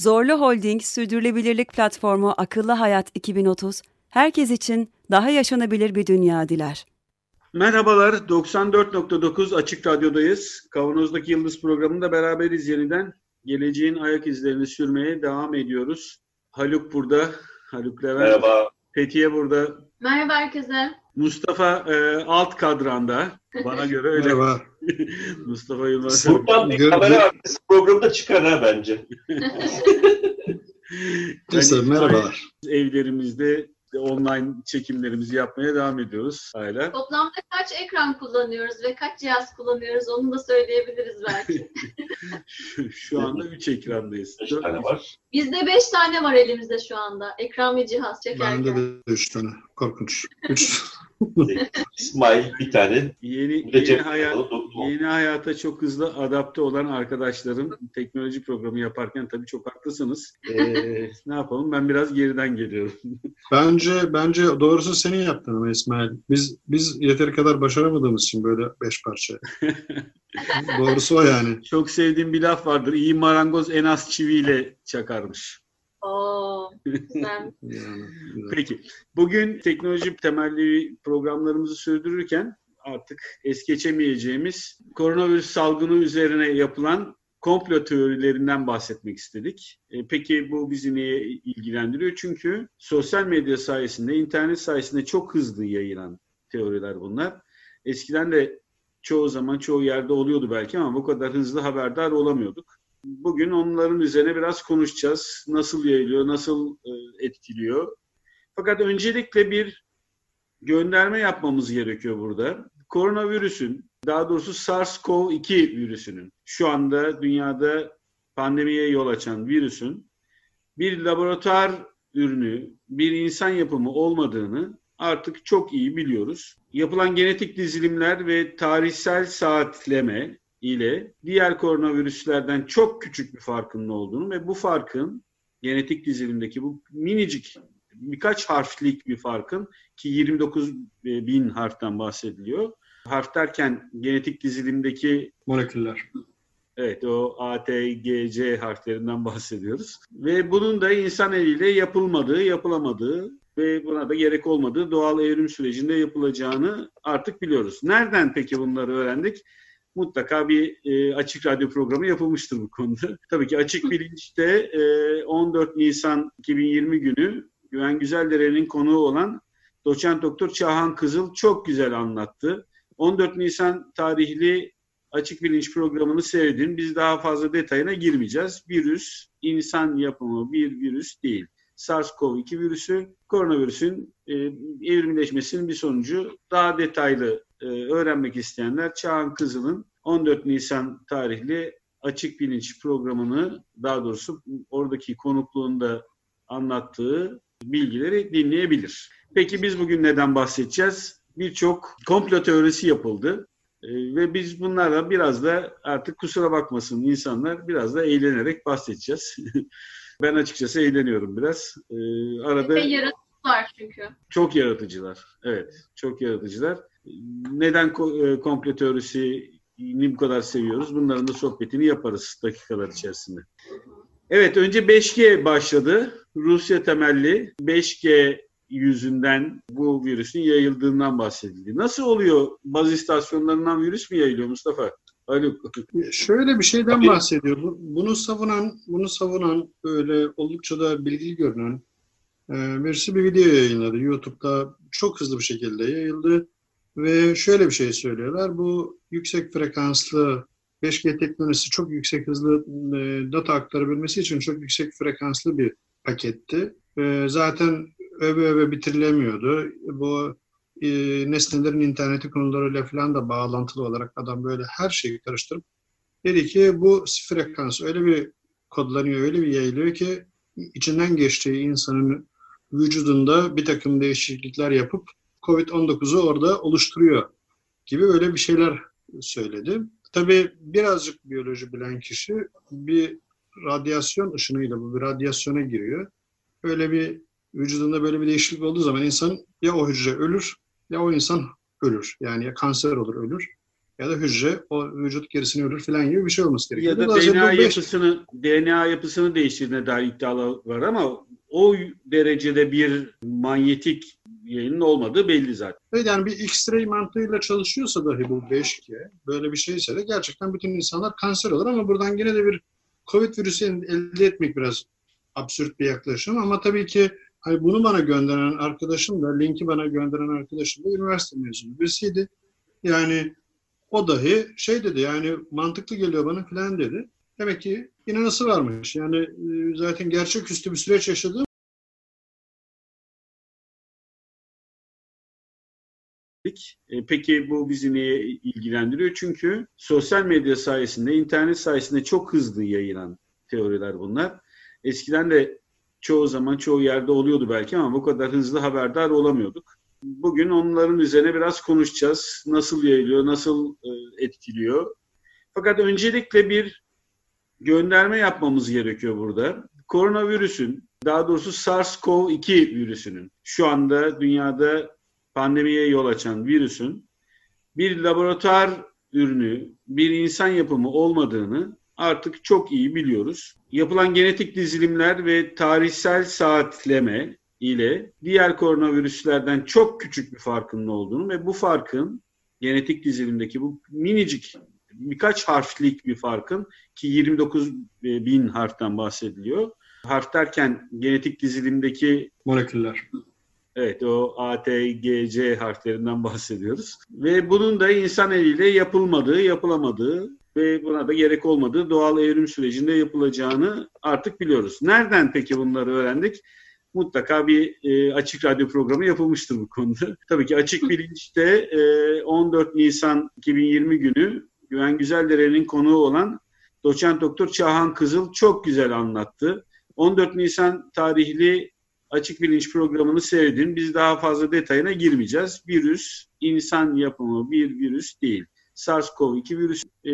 Zorlu Holding Sürdürülebilirlik Platformu Akıllı Hayat 2030, herkes için daha yaşanabilir bir dünya diler. Merhabalar, 94.9 Açık Radyo'dayız. Kavanoz'daki Yıldız programında beraberiz yeniden. Geleceğin ayak izlerini sürmeye devam ediyoruz. Haluk burada, Haluk Levent. Merhaba. Fethiye burada. Merhaba herkese. Mustafa e, alt kadranda. Bana göre öyle. Merhaba. Mustafa Yılmaz. Buradan bir Gör- kamera arkası programda çıkar ha bence. Neyse Yani merhabalar. Evlerimizde online çekimlerimizi yapmaya devam ediyoruz hala. Toplamda kaç ekran kullanıyoruz ve kaç cihaz kullanıyoruz onu da söyleyebiliriz belki. Şu, şu anda 3 ekrandayız. Beş tane var. Bizde 5 tane var elimizde şu anda. Ekran ve cihaz çekerken. Bende de üç tane. Korkunç. İsmail bir tane. Yeni, yeni, hayat, yeni hayata çok hızlı adapte olan arkadaşlarım teknoloji programı yaparken tabii çok haklısınız. Ee, ne yapalım ben biraz geriden geliyorum. Bence bence doğrusu senin yaptın ama İsmail. Biz biz yeteri kadar başaramadığımız için böyle beş parça. doğrusu o yani. çok sevdiğim bir laf vardır. İyi marangoz en az çiviyle çakarmış. Oo, güzel. Peki. Bugün teknoloji temelli programlarımızı sürdürürken artık es geçemeyeceğimiz koronavirüs salgını üzerine yapılan komplo teorilerinden bahsetmek istedik. E, Peki bu bizi niye ilgilendiriyor? Çünkü sosyal medya sayesinde, internet sayesinde çok hızlı yayılan teoriler bunlar. Eskiden de çoğu zaman çoğu yerde oluyordu belki ama bu kadar hızlı haberdar olamıyorduk. Bugün onların üzerine biraz konuşacağız. Nasıl yayılıyor, nasıl e, etkiliyor? Fakat öncelikle bir gönderme yapmamız gerekiyor burada. Koronavirüsün, daha doğrusu SARS-CoV-2 virüsünün, şu anda dünyada pandemiye yol açan virüsün bir laboratuvar ürünü, bir insan yapımı olmadığını artık çok iyi biliyoruz. Yapılan genetik dizilimler ve tarihsel saatleme ile diğer koronavirüslerden çok küçük bir farkının olduğunu ve bu farkın genetik dizilimdeki bu minicik birkaç harflik bir farkın ki 29 bin harften bahsediliyor. Harf derken genetik dizilimdeki Moleküller. Evet o A, T, G, C harflerinden bahsediyoruz. Ve bunun da insan eliyle yapılmadığı, yapılamadığı ve buna da gerek olmadığı doğal evrim sürecinde yapılacağını artık biliyoruz. Nereden peki bunları öğrendik? Mutlaka bir e, açık radyo programı yapılmıştır bu konuda. Tabii ki açık bilinçte e, 14 Nisan 2020 günü Güven Güzeldere'nin konuğu olan doçent doktor Çağhan Kızıl çok güzel anlattı. 14 Nisan tarihli açık bilinç programını seyredin. Biz daha fazla detayına girmeyeceğiz. Virüs insan yapımı bir virüs değil. SARS-CoV-2 virüsü koronavirüsün e, evrimleşmesinin bir sonucu. Daha detaylı e, öğrenmek isteyenler Çağan Kızıl'ın 14 Nisan tarihli açık bilinç programını daha doğrusu oradaki konukluğunda anlattığı bilgileri dinleyebilir. Peki biz bugün neden bahsedeceğiz? Birçok komplo teorisi yapıldı. Ee, ve biz bunlarla biraz da artık kusura bakmasın insanlar biraz da eğlenerek bahsedeceğiz. ben açıkçası eğleniyorum biraz. Ee, arada Ve yaratıcılar çünkü. çok yaratıcılar. Evet, çok yaratıcılar. Neden e, komplo teorisini bu kadar seviyoruz? Bunların da sohbetini yaparız dakikalar içerisinde. Evet, önce 5G başladı. Rusya temelli 5G yüzünden bu virüsün yayıldığından bahsedildi. Nasıl oluyor? Baz istasyonlarından virüs mü yayılıyor Mustafa? Haluk. Şöyle bir şeyden bahsediyor. Bu- Bunu savunan, bunu savunan böyle oldukça da bilgili görünen e, birisi bir video yayınladı. YouTube'da çok hızlı bir şekilde yayıldı ve şöyle bir şey söylüyorlar. Bu yüksek frekanslı 5G teknolojisi çok yüksek hızlı e, data aktarabilmesi için çok yüksek frekanslı bir paketti. E, zaten öve öve bitirilemiyordu. Bu e, nesnelerin interneti konularıyla falan da bağlantılı olarak adam böyle her şeyi karıştırıp dedi ki bu frekans öyle bir kodlanıyor, öyle bir yayılıyor ki içinden geçtiği insanın vücudunda bir takım değişiklikler yapıp COVID-19'u orada oluşturuyor gibi öyle bir şeyler söyledi. Tabii birazcık biyoloji bilen kişi bir radyasyon ışınıyla bu bir radyasyona giriyor. Öyle bir vücudunda böyle bir değişiklik olduğu zaman insan ya o hücre ölür ya o insan ölür. Yani ya kanser olur ölür ya da hücre o vücut gerisini ölür falan gibi bir şey olması gerekiyor. Ya da Dolayısıyla DNA beş- yapısını DNA yapısını değiştirdiğine dair iddialar var ama o derecede bir manyetik yayının olmadığı belli zaten. Evet yani bir X-ray mantığıyla çalışıyorsa dahi bu 5G böyle bir şeyse de gerçekten bütün insanlar kanser olur ama buradan yine de bir Covid virüsü elde etmek biraz absürt bir yaklaşım ama tabii ki hani bunu bana gönderen arkadaşım da linki bana gönderen arkadaşım da üniversite mezunu birisiydi. Yani o dahi şey dedi yani mantıklı geliyor bana falan dedi. Demek ki inanası varmış. Yani zaten gerçeküstü bir süreç yaşadığı E, Peki bu bizi niye ilgilendiriyor? Çünkü sosyal medya sayesinde, internet sayesinde çok hızlı yayılan teoriler bunlar. Eskiden de çoğu zaman çoğu yerde oluyordu belki ama bu kadar hızlı haberdar olamıyorduk. Bugün onların üzerine biraz konuşacağız. Nasıl yayılıyor, nasıl e, etkiliyor. Fakat öncelikle bir gönderme yapmamız gerekiyor burada. Koronavirüsün, daha doğrusu SARS-CoV-2 virüsünün şu anda dünyada pandemiye yol açan virüsün bir laboratuvar ürünü, bir insan yapımı olmadığını artık çok iyi biliyoruz. Yapılan genetik dizilimler ve tarihsel saatleme ile diğer koronavirüslerden çok küçük bir farkının olduğunu ve bu farkın genetik dizilimdeki bu minicik birkaç harflik bir farkın ki 29 bin harften bahsediliyor. Harf derken genetik dizilimdeki moleküller. Evet o A, T, G, C harflerinden bahsediyoruz. Ve bunun da insan eliyle yapılmadığı, yapılamadığı ve buna da gerek olmadığı doğal evrim sürecinde yapılacağını artık biliyoruz. Nereden peki bunları öğrendik? Mutlaka bir e, açık radyo programı yapılmıştır bu konuda. Tabii ki açık bilinçte e, 14 Nisan 2020 günü Güven Güzeldere'nin konuğu olan doçent doktor Çağhan Kızıl çok güzel anlattı. 14 Nisan tarihli açık bilinç programını seyredin. Biz daha fazla detayına girmeyeceğiz. Virüs insan yapımı bir virüs değil. SARS-CoV-2 virüs e,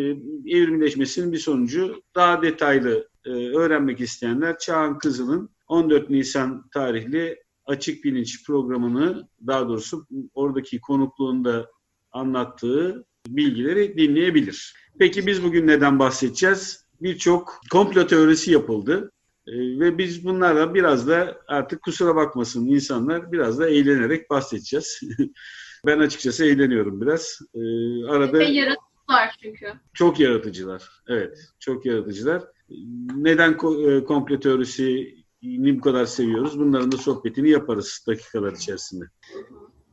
evrimleşmesinin bir sonucu. Daha detaylı e, öğrenmek isteyenler Çağan Kızıl'ın 14 Nisan tarihli açık bilinç programını daha doğrusu oradaki konukluğunda anlattığı bilgileri dinleyebilir. Peki biz bugün neden bahsedeceğiz? Birçok komplo teorisi yapıldı. Ee, ve biz bunlarla biraz da artık kusura bakmasın insanlar biraz da eğlenerek bahsedeceğiz. ben açıkçası eğleniyorum biraz. Ee, arada Ve yaratıcılar çünkü. çok yaratıcılar. Evet, çok yaratıcılar. Neden e, komplo teorisini bu kadar seviyoruz? Bunların da sohbetini yaparız dakikalar içerisinde.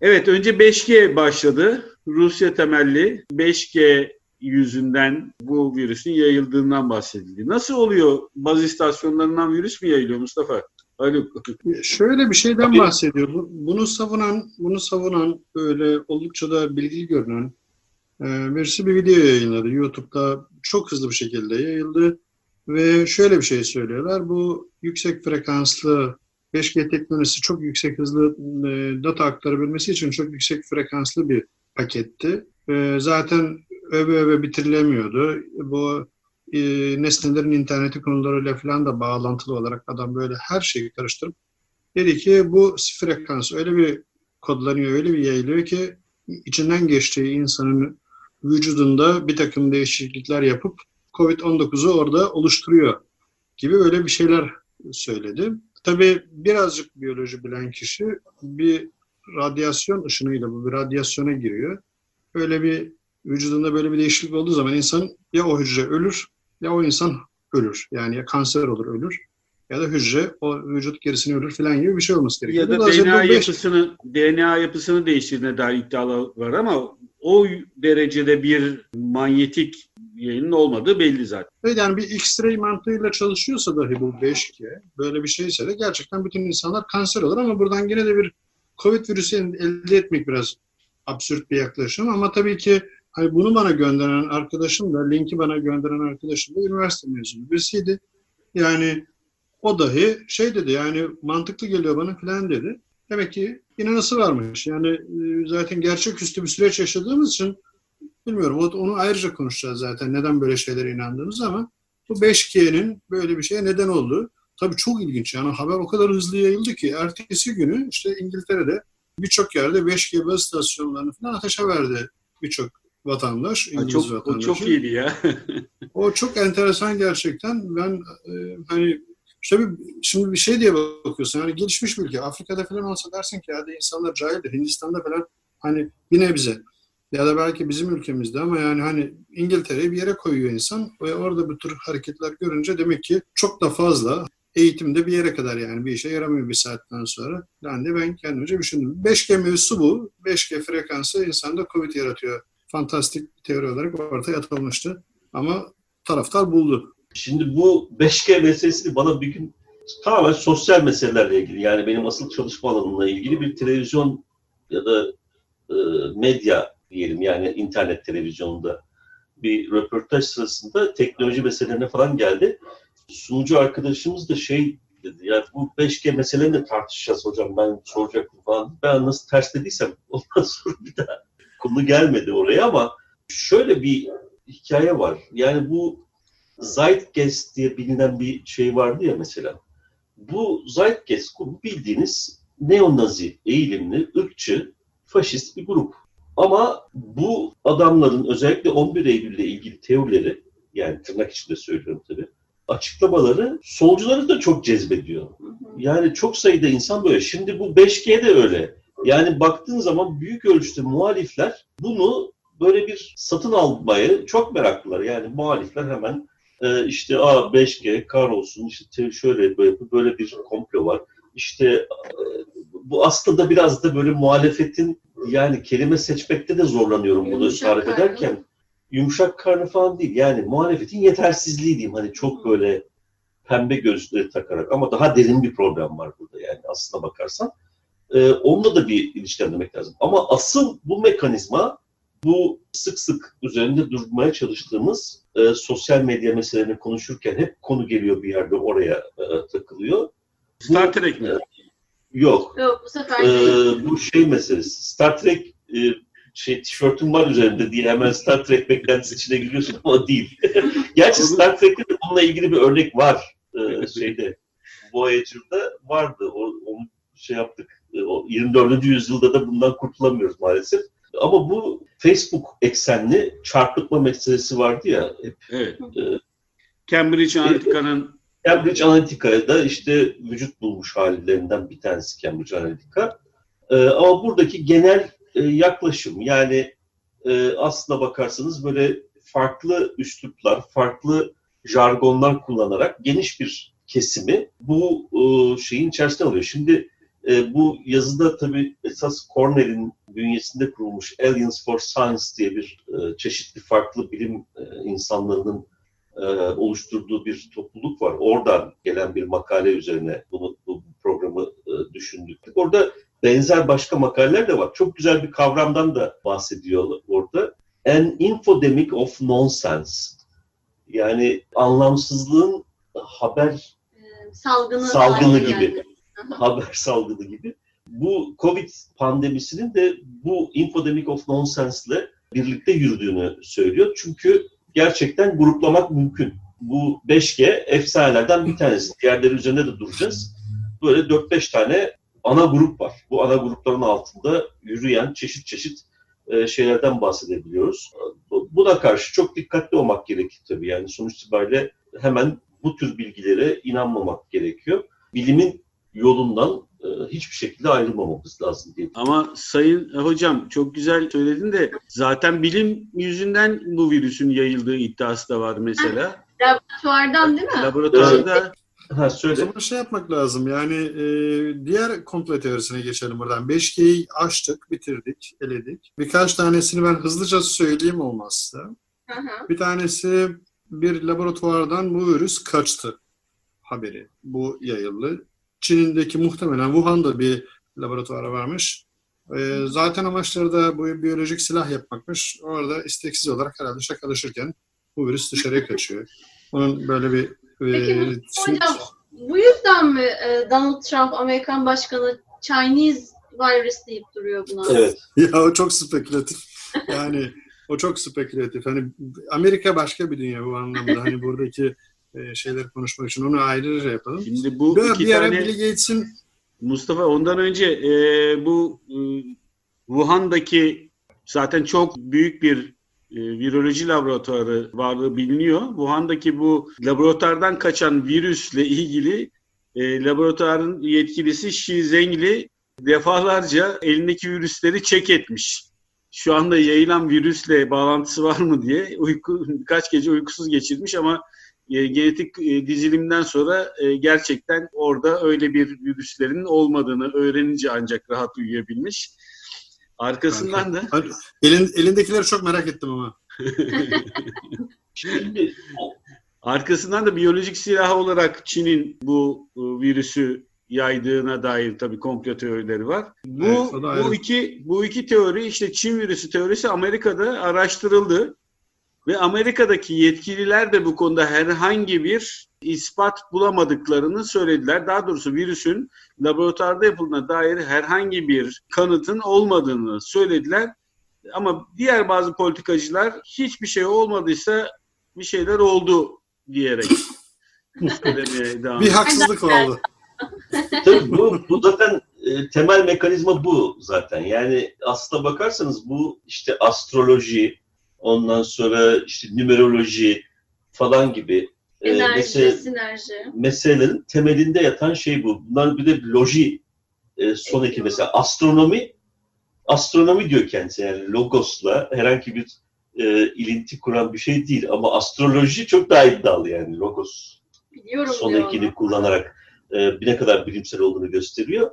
Evet, önce 5G başladı. Rusya temelli 5G yüzünden bu virüsün yayıldığından bahsedildi. Nasıl oluyor? Baz istasyonlarından virüs mü yayılıyor Mustafa? Haluk. Şöyle bir şeyden bahsediyor. Bu- Bunu savunan, bunu savunan böyle oldukça da bilgili görünen e, birisi bir video yayınladı. YouTube'da çok hızlı bir şekilde yayıldı ve şöyle bir şey söylüyorlar. Bu yüksek frekanslı 5G teknolojisi çok yüksek hızlı e, data aktarabilmesi için çok yüksek frekanslı bir paketti. E, zaten öve öve bitirilemiyordu. Bu e, nesnelerin interneti konularıyla falan da bağlantılı olarak adam böyle her şeyi karıştırıp dedi ki bu frekans öyle bir kodlanıyor, öyle bir yayılıyor ki içinden geçtiği insanın vücudunda bir takım değişiklikler yapıp COVID-19'u orada oluşturuyor gibi öyle bir şeyler söyledi. Tabii birazcık biyoloji bilen kişi bir radyasyon ışınıyla bu bir radyasyona giriyor. Öyle bir vücudunda böyle bir değişiklik olduğu zaman insan ya o hücre ölür ya o insan ölür. Yani ya kanser olur ölür ya da hücre o vücut gerisini ölür falan gibi bir şey olması gerekiyor. Ya da DNA yapısını DNA yapısını değiştirdiğine dair iddialar var ama o derecede bir manyetik yayının olmadığı belli zaten. Evet yani bir X-ray mantığıyla çalışıyorsa dahi bu 5G böyle bir şeyse de gerçekten bütün insanlar kanser olur ama buradan yine de bir Covid virüsü elde etmek biraz absürt bir yaklaşım ama tabii ki hani bunu bana gönderen arkadaşım da linki bana gönderen arkadaşım da üniversite mezunu birisiydi. Yani O dahi şey dedi yani mantıklı geliyor bana falan dedi. Demek ki inanısı varmış. Yani e, zaten gerçeküstü bir süreç yaşadığımız için bilmiyorum onu ayrıca konuşacağız zaten neden böyle şeylere inandığımız ama bu 5G'nin böyle bir şeye neden oldu. Tabii çok ilginç yani haber o kadar hızlı yayıldı ki ertesi günü işte İngiltere'de birçok yerde 5G baz istasyonlarını falan ateşe verdi birçok vatandaş, İngiliz çok, vatandaşı. O çok iyiydi ya. o çok enteresan gerçekten. Ben e, hani bir, şimdi bir şey diye bakıyorsun. Hani gelişmiş bir ülke. Afrika'da falan olsa dersin ki hadi insanlar cahildir. Hindistan'da falan hani bir nebze. Ya da belki bizim ülkemizde ama yani hani İngiltere'yi bir yere koyuyor insan ve orada bu tür hareketler görünce demek ki çok da fazla eğitimde bir yere kadar yani bir işe yaramıyor bir saatten sonra. Yani ben kendimce düşündüm. 5G mevzusu bu. 5G frekansı insanda Covid yaratıyor. Fantastik bir teori olarak ortaya atılmıştı. Ama taraftar buldu. Şimdi bu 5G meselesini bana bir gün tamamen sosyal meselelerle ilgili yani benim asıl çalışma alanımla ilgili bir televizyon ya da e, medya diyelim yani internet televizyonunda bir röportaj sırasında teknoloji meselelerine falan geldi. Sunucu arkadaşımız da şey dedi ya bu 5G meselelerini tartışacağız hocam ben soracaktım falan. Ben nasıl ters dediysem ondan sonra bir daha konu gelmedi oraya ama şöyle bir hikaye var. Yani bu Zeitgeist diye bilinen bir şey vardı ya mesela. Bu Zeitgeist bildiğiniz neonazi eğilimli, ırkçı, faşist bir grup. Ama bu adamların özellikle 11 Eylül ile ilgili teorileri, yani tırnak içinde söylüyorum tabii, açıklamaları solcuları da çok cezbediyor. Yani çok sayıda insan böyle. Şimdi bu 5G de öyle. Yani baktığın zaman büyük ölçüde muhalifler bunu böyle bir satın almayı çok meraklılar. Yani muhalifler hemen e, işte a 5G kar olsun işte şöyle böyle, böyle bir komplo var. İşte e, bu aslında biraz da böyle muhalefetin yani kelime seçmekte de zorlanıyorum bunu tarif ederken. Yumuşak karnı falan değil. Yani muhalefetin yetersizliği diyeyim. Hani çok böyle pembe gözlükleri takarak ama daha derin bir problem var burada yani aslına bakarsan. Ee, onunla da bir ilişkilendirmek lazım. Ama asıl bu mekanizma bu sık sık üzerinde durmaya çalıştığımız e, sosyal medya meselelerini konuşurken hep konu geliyor bir yerde oraya e, takılıyor. Star Trek mi? E, yok. Yok bu sefer e, Bu şey meselesi. Star Trek e, şey tişörtüm var üzerinde diye hemen Star Trek beklentisi içine giriyorsun ama değil. Gerçi Star Trek'te de bununla ilgili bir örnek var. E, şeyde Voyager'da vardı. O, onu şey yaptık. E, o 24. yüzyılda da bundan kurtulamıyoruz maalesef. Ama bu Facebook eksenli çarpıtma meselesi vardı ya. Hep, evet. E, Cambridge Analytica'nın Cambridge Analytica'da işte vücut bulmuş hallerinden bir tanesi Cambridge Analytica. E, ama buradaki genel e, yaklaşım yani e, aslına bakarsanız böyle farklı üsluplar, farklı jargonlar kullanarak geniş bir kesimi bu e, şeyin içerisine alıyor. Şimdi e, bu yazıda tabii esas Cornell'in bünyesinde kurulmuş Aliens for Science diye bir e, çeşitli farklı bilim e, insanlarının e, oluşturduğu bir topluluk var. Oradan gelen bir makale üzerine bunu, bu programı e, düşündük. Orada benzer başka makaleler de var. Çok güzel bir kavramdan da bahsediyor orada. An infodemic of nonsense. Yani anlamsızlığın haber salgını, salgını gibi. Yani. haber salgını gibi. Bu Covid pandemisinin de bu infodemic of nonsense ile birlikte yürüdüğünü söylüyor. Çünkü gerçekten gruplamak mümkün. Bu 5G efsanelerden bir tanesi. Diğerleri üzerinde de duracağız. Böyle 4-5 tane ana grup var. Bu ana grupların altında yürüyen çeşit çeşit e, şeylerden bahsedebiliyoruz. Buna karşı çok dikkatli olmak gerekir tabii. Yani sonuç itibariyle hemen bu tür bilgilere inanmamak gerekiyor. Bilimin yolundan e, hiçbir şekilde ayrılmamamız lazım diye. Ama sayın hocam çok güzel söyledin de zaten bilim yüzünden bu virüsün yayıldığı iddiası da var mesela. Laboratuvardan değil mi? Laboratuvarda Ha, söyle. O zaman şey yapmak lazım yani e, diğer komple teorisine geçelim buradan. 5G'yi açtık, bitirdik, eledik. Birkaç tanesini ben hızlıca söyleyeyim olmazsa. Hı hı. Bir tanesi bir laboratuvardan bu virüs kaçtı haberi. Bu yayıldı. Çin'indeki muhtemelen Wuhan'da bir laboratuvara varmış. E, zaten amaçları da bu biyolojik silah yapmakmış. Orada isteksiz olarak herhalde şakalaşırken bu virüs dışarıya kaçıyor. Onun böyle bir Peki e, Hocam Bu yüzden mi e, Donald Trump Amerikan başkanı Chinese virus deyip duruyor buna? Evet. Ya o çok spekülatif. Yani o çok spekülatif. Hani Amerika başka bir dünya bu anlamda. Hani buradaki e, şeyleri konuşmak için onu ayrıca yapalım. Şimdi bu Bir, iki bir tane Bill Gates'in Mustafa ondan önce e, bu e, Wuhan'daki zaten çok büyük bir e, viroloji laboratuvarı varlığı biliniyor. Wuhan'daki bu laboratuvardan kaçan virüsle ilgili e, laboratuvarın yetkilisi Xi Zhengli defalarca elindeki virüsleri çek etmiş. Şu anda yayılan virüsle bağlantısı var mı diye uyku, birkaç gece uykusuz geçirmiş ama e, genetik e, dizilimden sonra e, gerçekten orada öyle bir virüslerin olmadığını öğrenince ancak rahat uyuyabilmiş. Arkasından da elin, elindekileri çok merak ettim ama. Şimdi arkasından da biyolojik silah olarak Çin'in bu e, virüsü yaydığına dair tabii komplo teorileri var. Bu Evet, bu iki bu iki teori işte Çin virüsü teorisi Amerika'da araştırıldı ve Amerika'daki yetkililer de bu konuda herhangi bir ispat bulamadıklarını söylediler. Daha doğrusu virüsün laboratuvarda yapıldığına dair herhangi bir kanıtın olmadığını söylediler. Ama diğer bazı politikacılar hiçbir şey olmadıysa bir şeyler oldu diyerek Bir haksızlık oldu. Tabii bu, bu zaten e, temel mekanizma bu zaten. Yani aslına bakarsanız bu işte astroloji, ondan sonra işte numeroloji falan gibi e, Enerji, mesele- sinerji. meselelerin temelinde yatan şey bu. Bunlar bir de loji e, son eki mesela astronomi astronomi diyor kendisi yani logosla herhangi bir e, ilinti kuran bir şey değil ama astroloji çok daha iddialı yani logos Biliyorum son ekini onu. kullanarak e, bir ne kadar bilimsel olduğunu gösteriyor.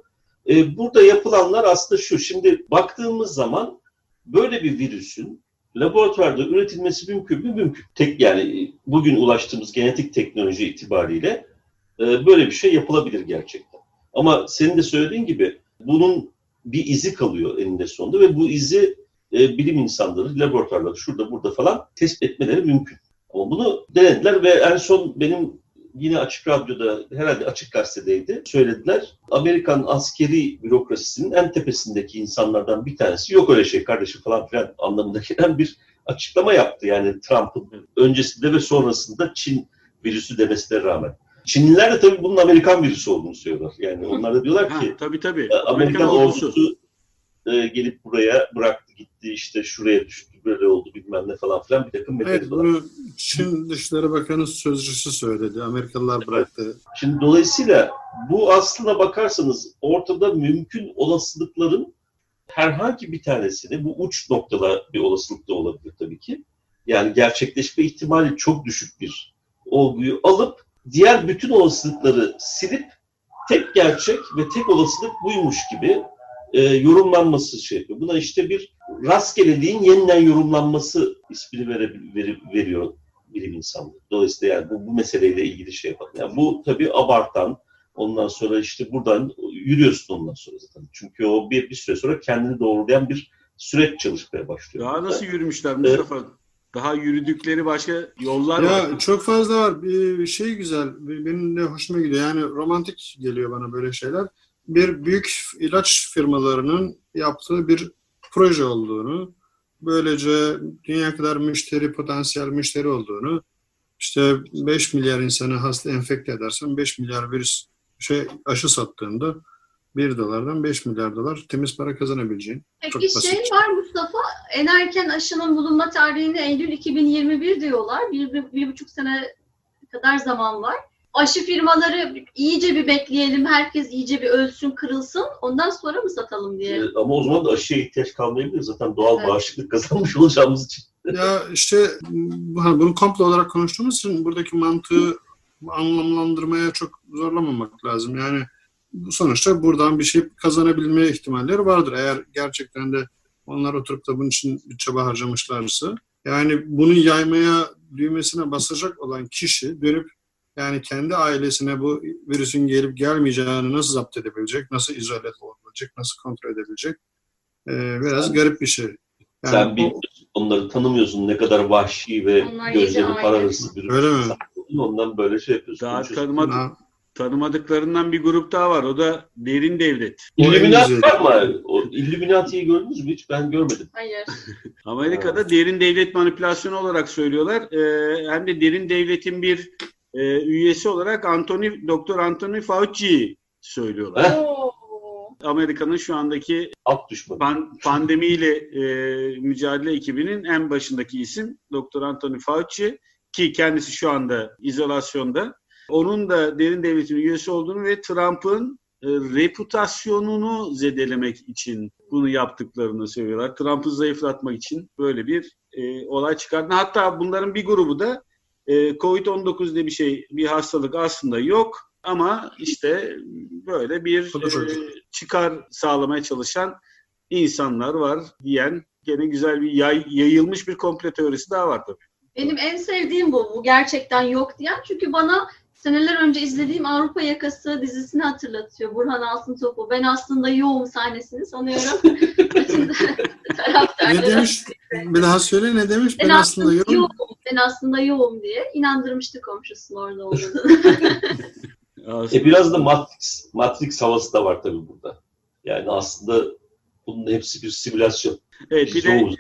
E, burada yapılanlar aslında şu. Şimdi baktığımız zaman böyle bir virüsün laboratuvarda üretilmesi mümkün mü? Mümkün. Tek yani bugün ulaştığımız genetik teknoloji itibariyle e, böyle bir şey yapılabilir gerçekten. Ama senin de söylediğin gibi bunun bir izi kalıyor eninde sonunda ve bu izi e, bilim insanları laboratuvarlarda şurada burada falan tespit etmeleri mümkün. Ama bunu denediler ve en son benim yine Açık Radyo'da herhalde Açık Gazete'deydi. Söylediler. Amerikan askeri bürokrasisinin en tepesindeki insanlardan bir tanesi yok öyle şey kardeşim falan filan anlamında gelen bir açıklama yaptı. Yani Trump'ın öncesinde ve sonrasında Çin virüsü demesine rağmen. Çinliler de tabii bunun Amerikan virüsü olduğunu söylüyorlar. Yani onlar da diyorlar Ha, ki tabii tabii. e, Amerikan ordusu. E, gelip buraya bıraktı gitti işte şuraya düştü böyle oldu bilmem ne falan filan bir takım Evet mekanizmalar. bunu Çin Dışişleri Bakanı sözcüsü söyledi. Amerikalılar bıraktı. Şimdi dolayısıyla bu aslına bakarsanız ortada mümkün olasılıkların herhangi bir tanesini bu uç noktada bir olasılık da olabilir tabii ki. Yani gerçekleşme ihtimali çok düşük bir olguyu alıp diğer bütün olasılıkları silip tek gerçek ve tek olasılık buymuş gibi e, yorumlanması şey yapıyor. Buna işte bir rastgeleliğin yeniden yorumlanması ismini vere, veri- veriyor bilim insanları. Dolayısıyla yani bu, bu meseleyle ilgili şey yapan. Yani bu tabii abartan, ondan sonra işte buradan yürüyorsun ondan sonra zaten. Çünkü o bir, bir süre sonra kendini doğrulayan bir süreç çalışmaya başlıyor. Daha nasıl yürümüşler Mustafa? Daha yürüdükleri başka yollar var. Ya çok fazla var. Bir şey güzel. Benim de hoşuma gidiyor. Yani romantik geliyor bana böyle şeyler. Bir büyük ilaç firmalarının yaptığı bir proje olduğunu, böylece dünya kadar müşteri, potansiyel müşteri olduğunu, işte 5 milyar insanı hasta enfekte edersen 5 milyar virüs şey aşı sattığında 1 dolardan 5 milyar dolar temiz para kazanabileceğin. Çok Peki basit. şey var Mustafa, en erken aşının bulunma tarihini Eylül 2021 diyorlar. Bir, bir, bir buçuk sene kadar zaman var. Aşı firmaları iyice bir bekleyelim, herkes iyice bir ölsün, kırılsın. Ondan sonra mı satalım diye. Ee, ama o zaman da aşıya ihtiyaç kalmayabilir. Zaten doğal Evet. bağışıklık kazanmış olacağımız için. Ya işte hani bunu komplo olarak konuştuğumuz için buradaki mantığı anlamlandırmaya çok zorlamamak lazım. Yani bu sonuçta buradan bir şey kazanabilme ihtimalleri vardır. Eğer gerçekten de onlar oturup da bunun için bir çaba harcamışlarsa. Yani bunu yaymaya düğmesine basacak olan kişi dönüp yani kendi ailesine bu virüsün gelip gelmeyeceğini nasıl zapt edebilecek, nasıl izole olabilecek, nasıl kontrol edebilecek? Ee, biraz Sen- garip bir şey. Yani Sen bilmiyorsun, onları tanımıyorsun ne kadar vahşi ve gözleri iyice para aile. arası bir Öyle mi? Ondan böyle şey yapıyorsun. Daha konuşuyorsun. tanımadı. Ha, tanımadıklarından bir grup daha var. O da derin devlet. Illuminati var mı? O Illuminati'yi gördünüz mü hiç? Ben görmedim. Hayır. Amerika'da derin devlet manipülasyonu olarak söylüyorlar. Ee, hem de derin devletin bir e, üyesi olarak Anthony, Doktor Anthony Fauci'yi söylüyorlar. Amerika'nın şu andaki Alt düşmanı. pan, pandemiyle e, mücadele ekibinin en başındaki isim Doktor Anthony Fauci ki kendisi şu anda izolasyonda. Onun da derin devletin üyesi olduğunu ve Trump'ın e, reputasyonunu zedelemek için bunu yaptıklarını söylüyorlar. Trump'ı zayıflatmak için böyle bir e, olay çıkardı. Hatta bunların bir grubu da e, Covid-19 diye bir şey, bir hastalık aslında yok. Ama işte böyle bir e, çıkar sağlamaya çalışan insanlar var diyen gene güzel bir yay, yayılmış bir komple teorisi daha var tabii. Benim en sevdiğim bu. Bu gerçekten yok diyen. Çünkü bana seneler önce izlediğim Avrupa Yakası dizisini hatırlatıyor. Burhan Altıntop'u. Ben aslında yoğum sahnesini sanıyorum. Bütün Ne demiş? Bir daha söyle ne demiş? Ben, Ben aslında yok. yoğum. Ben aslında yoğum diye inandırmıştı komşusunun orada olduğunu. E biraz da Matrix, Matrix havası da var tabii burada. Yani aslında bunun hepsi bir simülasyon. Evet bir de yoğuz.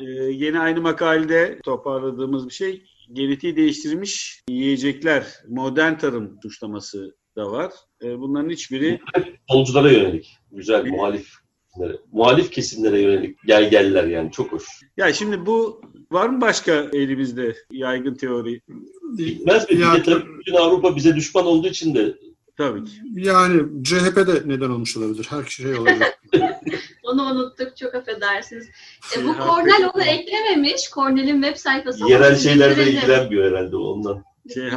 e, yeni aynı makalede toparladığımız bir şey genetiği değiştirilmiş yiyecekler, modern tarım suçlaması da var. E, bunların hiçbiri Solculara yönelik. Güzel muhalif kesimlere, muhalif kesimlere yönelik gel geller yani çok hoş. ya şimdi bu var mı başka elimizde yaygın teori? Bitmez mi? Ya, Avrupa bize düşman olduğu için de Tabii ki. yani CHP de neden olmuş olabilir. Her şey olabilir. Onu unuttuk. Çok affedersiniz. E, Şey, bu hakikaten. Cornell onu eklememiş. Cornell'in web sayfası. yerel şeylerle ilgilenmiyor herhalde ondan. Şey.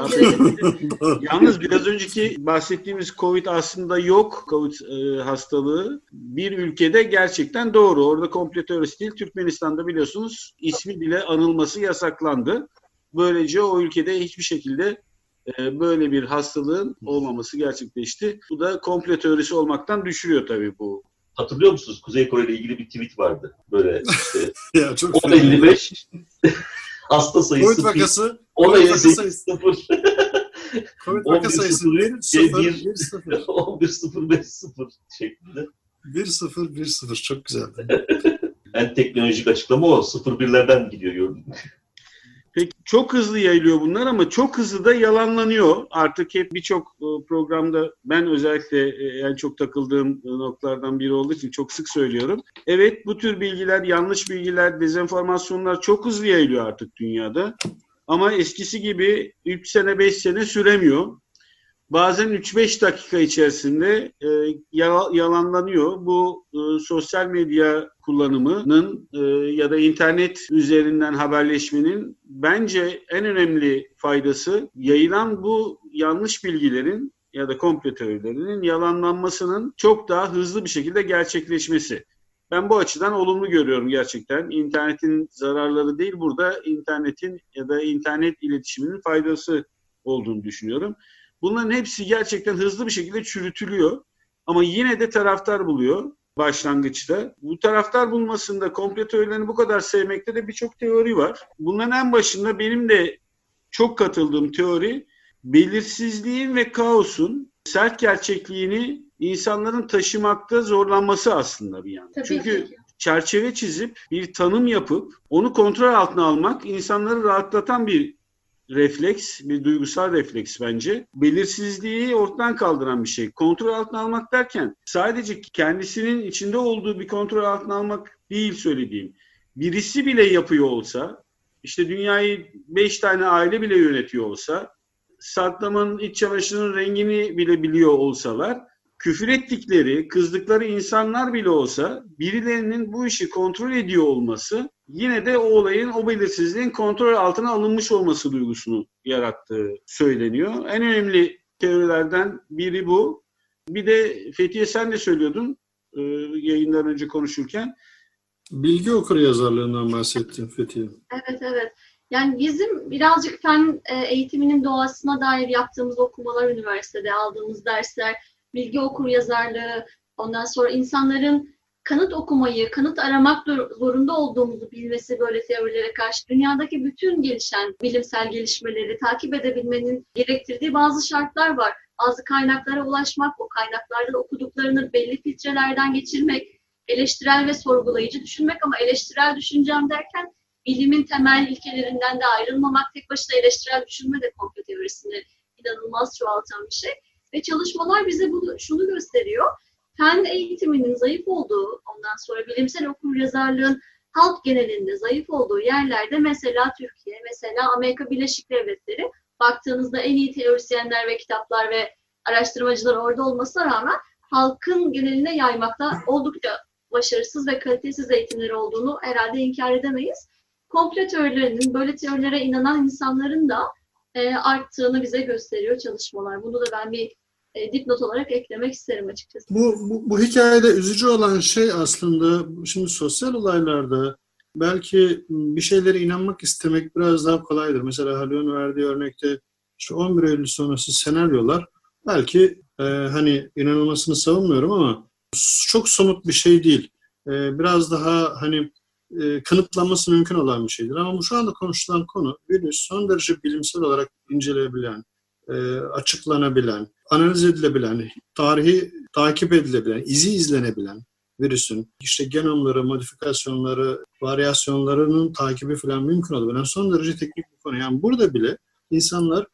Yalnız biraz önceki bahsettiğimiz Covid aslında yok. Covid e, hastalığı bir ülkede gerçekten doğru. Orada komple teorisi değil. Türkmenistan'da biliyorsunuz ismi bile anılması yasaklandı. Böylece o ülkede hiçbir şekilde böyle bir hastalığın olmaması gerçekleşti. Bu da komple teorisi olmaktan düşürüyor tabii bu. Hatırlıyor musunuz? Kuzey Kore ile ilgili bir tweet vardı. Böyle işte ya çok fena. 10.55 hasta sayısı Covid vakası, 10 Covid vaka 58 sayısı, 0 Covid vaka 11 sayısı sıfır, 1 0 bir- 1 0 11 0 5 0 şeklinde. 1 0 1 0 çok güzeldi. En teknolojik açıklama o. 01'lerden gidiyor gördüm. Çok hızlı yayılıyor bunlar ama çok hızlı da yalanlanıyor. Artık hep birçok e, programda ben özellikle e, en çok takıldığım e, noktalardan biri olduğu için çok sık söylüyorum. Evet bu tür bilgiler, yanlış bilgiler, dezenformasyonlar çok hızlı yayılıyor artık dünyada. Ama eskisi gibi 3 sene 5 sene süremiyor. Bazen 3-5 dakika içerisinde e, yala- yalanlanıyor. Bu e, sosyal medya kullanımının e, ya da internet üzerinden haberleşmenin bence en önemli faydası yayılan bu yanlış bilgilerin ya da komplo teorilerinin yalanlanmasının çok daha hızlı bir şekilde gerçekleşmesi. Ben bu açıdan olumlu görüyorum gerçekten. İnternetin zararları değil burada internetin ya da internet iletişiminin faydası olduğunu düşünüyorum. Bunların hepsi gerçekten hızlı bir şekilde çürütülüyor. Ama yine de taraftar buluyor başlangıçta. Bu taraftar bulmasında komplo teorilerini bu kadar sevmekte de birçok teori var. Bunların en başında benim de çok katıldığım teori belirsizliğin ve kaosun sert gerçekliğini insanların taşımakta zorlanması aslında bir. Tabii Çünkü ki. çerçeve çizip bir tanım yapıp onu kontrol altına almak insanları rahatlatan bir refleks, bir duygusal refleks bence. Belirsizliği ortadan kaldıran bir şey. Kontrol altına almak derken sadece kendisinin içinde olduğu bir kontrol altına almak değil söylediğim. Birisi bile yapıyor olsa, işte dünyayı beş tane aile bile yönetiyor olsa, Saddam'ın iç çamaşırının rengini bile biliyor olsalar, küfür ettikleri, kızdıkları insanlar bile olsa birilerinin bu işi kontrol ediyor olması yine de o olayın, o belirsizliğin kontrol altına alınmış olması duygusunu yarattığı söyleniyor. En önemli teorilerden biri bu. Bir de Fethiye sen de söylüyordun e, yayından önce konuşurken. Bilgi okur yazarlığından bahsettin Fethiye. Evet evet. Yani bizim birazcık fen e, eğitiminin doğasına dair yaptığımız okumalar üniversitede aldığımız dersler, bilgi okur yazarlığı, ondan sonra insanların kanıt okumayı, kanıt aramak zorunda olduğumuzu bilmesi böyle teorilere karşı dünyadaki bütün gelişen bilimsel gelişmeleri takip edebilmenin gerektirdiği bazı şartlar var. Bazı kaynaklara ulaşmak, o kaynaklardan okuduklarını belli filtrelerden geçirmek, eleştirel ve sorgulayıcı düşünmek ama eleştirel düşüneceğim derken bilimin temel ilkelerinden de ayrılmamak, tek başına eleştirel düşünme de komplo teorisini inanılmaz çoğaltan bir şey. Ve çalışmalar bize bunu, şunu gösteriyor. Fen eğitiminin zayıf olduğu, ondan sonra bilimsel okur yazarlığın halk genelinde zayıf olduğu yerlerde mesela Türkiye, mesela Amerika Birleşik Devletleri baktığınızda en iyi teorisyenler ve kitaplar ve araştırmacılar orada olmasına rağmen halkın geneline yaymakta oldukça başarısız ve kalitesiz eğitimleri olduğunu herhalde inkar edemeyiz. Komplo teorilerinin, böyle teorilere inanan insanların da e, arttığını bize gösteriyor çalışmalar. Bunu da ben bir e, dipnot olarak eklemek isterim açıkçası. Bu, bu, bu hikayede üzücü olan şey aslında şimdi sosyal olaylarda belki bir şeylere inanmak istemek biraz daha kolaydır. Mesela Haluk'un verdiği örnekte işte 11 Eylül sonrası senaryolar belki e, hani inanılmasını savunmuyorum ama çok somut bir şey değil. E, biraz daha hani e, kanıtlanması mümkün olan bir şeydir. Ama şu anda konuşulan konu virüs son derece bilimsel olarak inceleyebilen, e, açıklanabilen, analiz edilebilen, tarihi takip edilebilen, izi izlenebilen virüsün işte genomları, modifikasyonları, varyasyonlarının takibi falan mümkün olabilen son derece teknik bir konu. Yani burada bile insanlar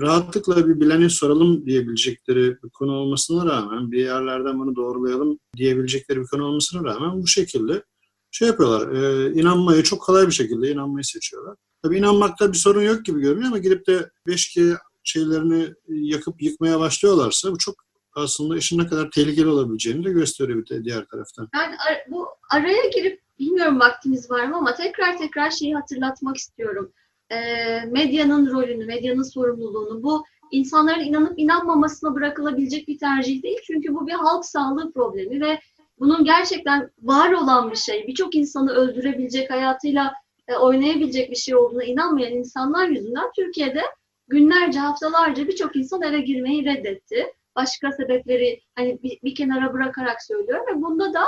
rahatlıkla bir bilene soralım diyebilecekleri bir konu olmasına rağmen, bir yerlerden bunu doğrulayalım diyebilecekleri bir konu olmasına rağmen bu şekilde şey yapıyorlar, e, inanmayı çok kolay bir şekilde inanmayı seçiyorlar. Tabii inanmakta bir sorun yok gibi görünüyor ama gidip de 5G şeylerini yakıp yıkmaya başlıyorlarsa bu çok aslında işin ne kadar tehlikeli olabileceğini de gösteriyor bir de diğer taraftan. Ben ar- bu araya girip bilmiyorum vaktimiz var mı ama tekrar tekrar şeyi hatırlatmak istiyorum. E, medyanın rolünü, medyanın sorumluluğunu bu insanların inanıp inanmamasına bırakılabilecek bir tercih değil. Çünkü bu bir halk sağlığı problemi ve bunun gerçekten var olan bir şey. Birçok insanı öldürebilecek, hayatıyla e, oynayabilecek bir şey olduğuna inanmayan insanlar yüzünden Türkiye'de günlerce, haftalarca birçok insan eve girmeyi reddetti. Başka sebepleri hani bir, bir kenara bırakarak söylüyorum ve bunda da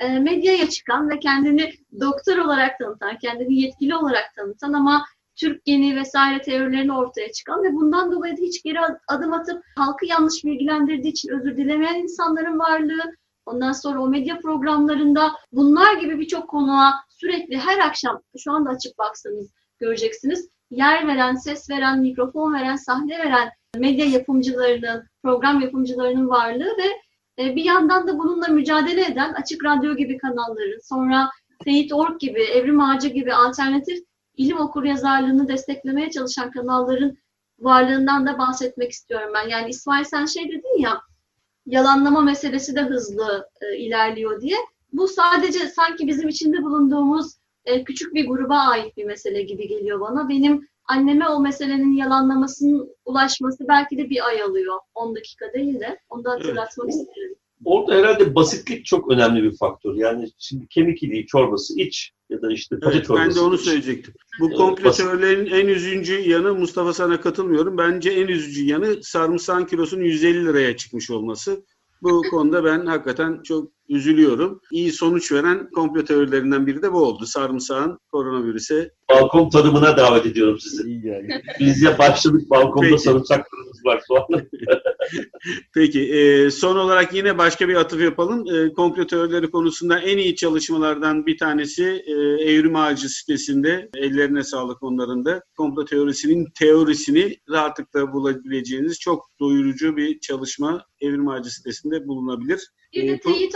e, medyaya çıkan ve kendini doktor olarak tanıtan, kendini yetkili olarak tanıtan ama Türk geni vesaire teorilerini ortaya çıkan ve bundan dolayı da hiç geri adım atıp halkı yanlış bilgilendirdiği için özür dilemeyen insanların varlığı, ondan sonra o medya programlarında bunlar gibi birçok konuğa sürekli her akşam şu anda açıp baksanız göreceksiniz yer veren, ses veren, mikrofon veren, sahne veren medya yapımcılarının, program yapımcılarının varlığı ve e, bir yandan da bununla mücadele eden Açık Radyo gibi kanalların, sonra Teyit.org gibi, Evrim Ağacı gibi alternatif ilim okur yazarlığını desteklemeye çalışan kanalların varlığından da bahsetmek istiyorum ben. Yani İsmail sen şey dedin ya, yalanlama meselesi de hızlı e, ilerliyor diye. Bu sadece sanki bizim içinde bulunduğumuz e, küçük bir gruba ait bir mesele gibi geliyor bana. Benim anneme o meselenin yalanlamasının ulaşması belki de bir ay alıyor. 10 dakika değil de. Onu da hatırlatmak evet. isterim. Orada herhalde basitlik çok önemli bir faktör. Yani şimdi kemik iliği çorbası iç ya da işte patates evet, çorbası. Ben de onu söyleyecektim. Bu komplo teorilerin en üzücü yanı Mustafa sana katılmıyorum. Bence en üzücü yanı sarımsağın kilosunun 150 liraya çıkmış olması. Bu konuda ben hakikaten çok üzülüyorum. İyi sonuç veren komplo teorilerinden biri de bu oldu. Sarımsağın koronavirüse. Balkon tadımına davet ediyorum sizi. İyi yani. Biz ya başladık balkonda Peki. sarımsaklarımız var şu an. Peki. E, son olarak yine başka bir atıf yapalım. E, komplo teorileri konusunda en iyi çalışmalardan bir tanesi e, Evrim Ağacı sitesinde. Ellerine sağlık onların da. Komplo teorisinin teorisini rahatlıkla bulabileceğiniz çok doyurucu bir çalışma Evrim Ağacı sitesinde bulunabilir. Bir de teyit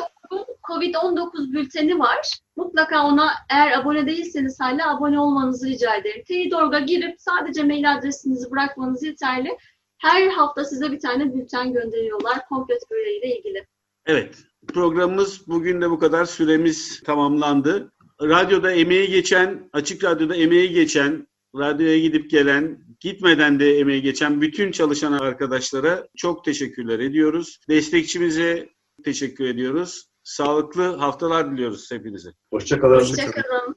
COVID-19 bülteni var. Mutlaka ona eğer abone değilseniz hala abone olmanızı rica ederim. Teyit.org'a girip sadece mail adresinizi bırakmanız yeterli. Her hafta size bir tane bülten gönderiyorlar komplo ile ilgili. Evet. Programımız bugün de bu kadar. Süremiz tamamlandı. Radyoda emeği geçen, açık radyoda emeği geçen, radyoya gidip gelen, gitmeden de emeği geçen bütün çalışan arkadaşlara çok teşekkürler ediyoruz. Destekçimize teşekkür ediyoruz. Sağlıklı haftalar diliyoruz hepinize. Hoşçakalın. Hoşçakalın.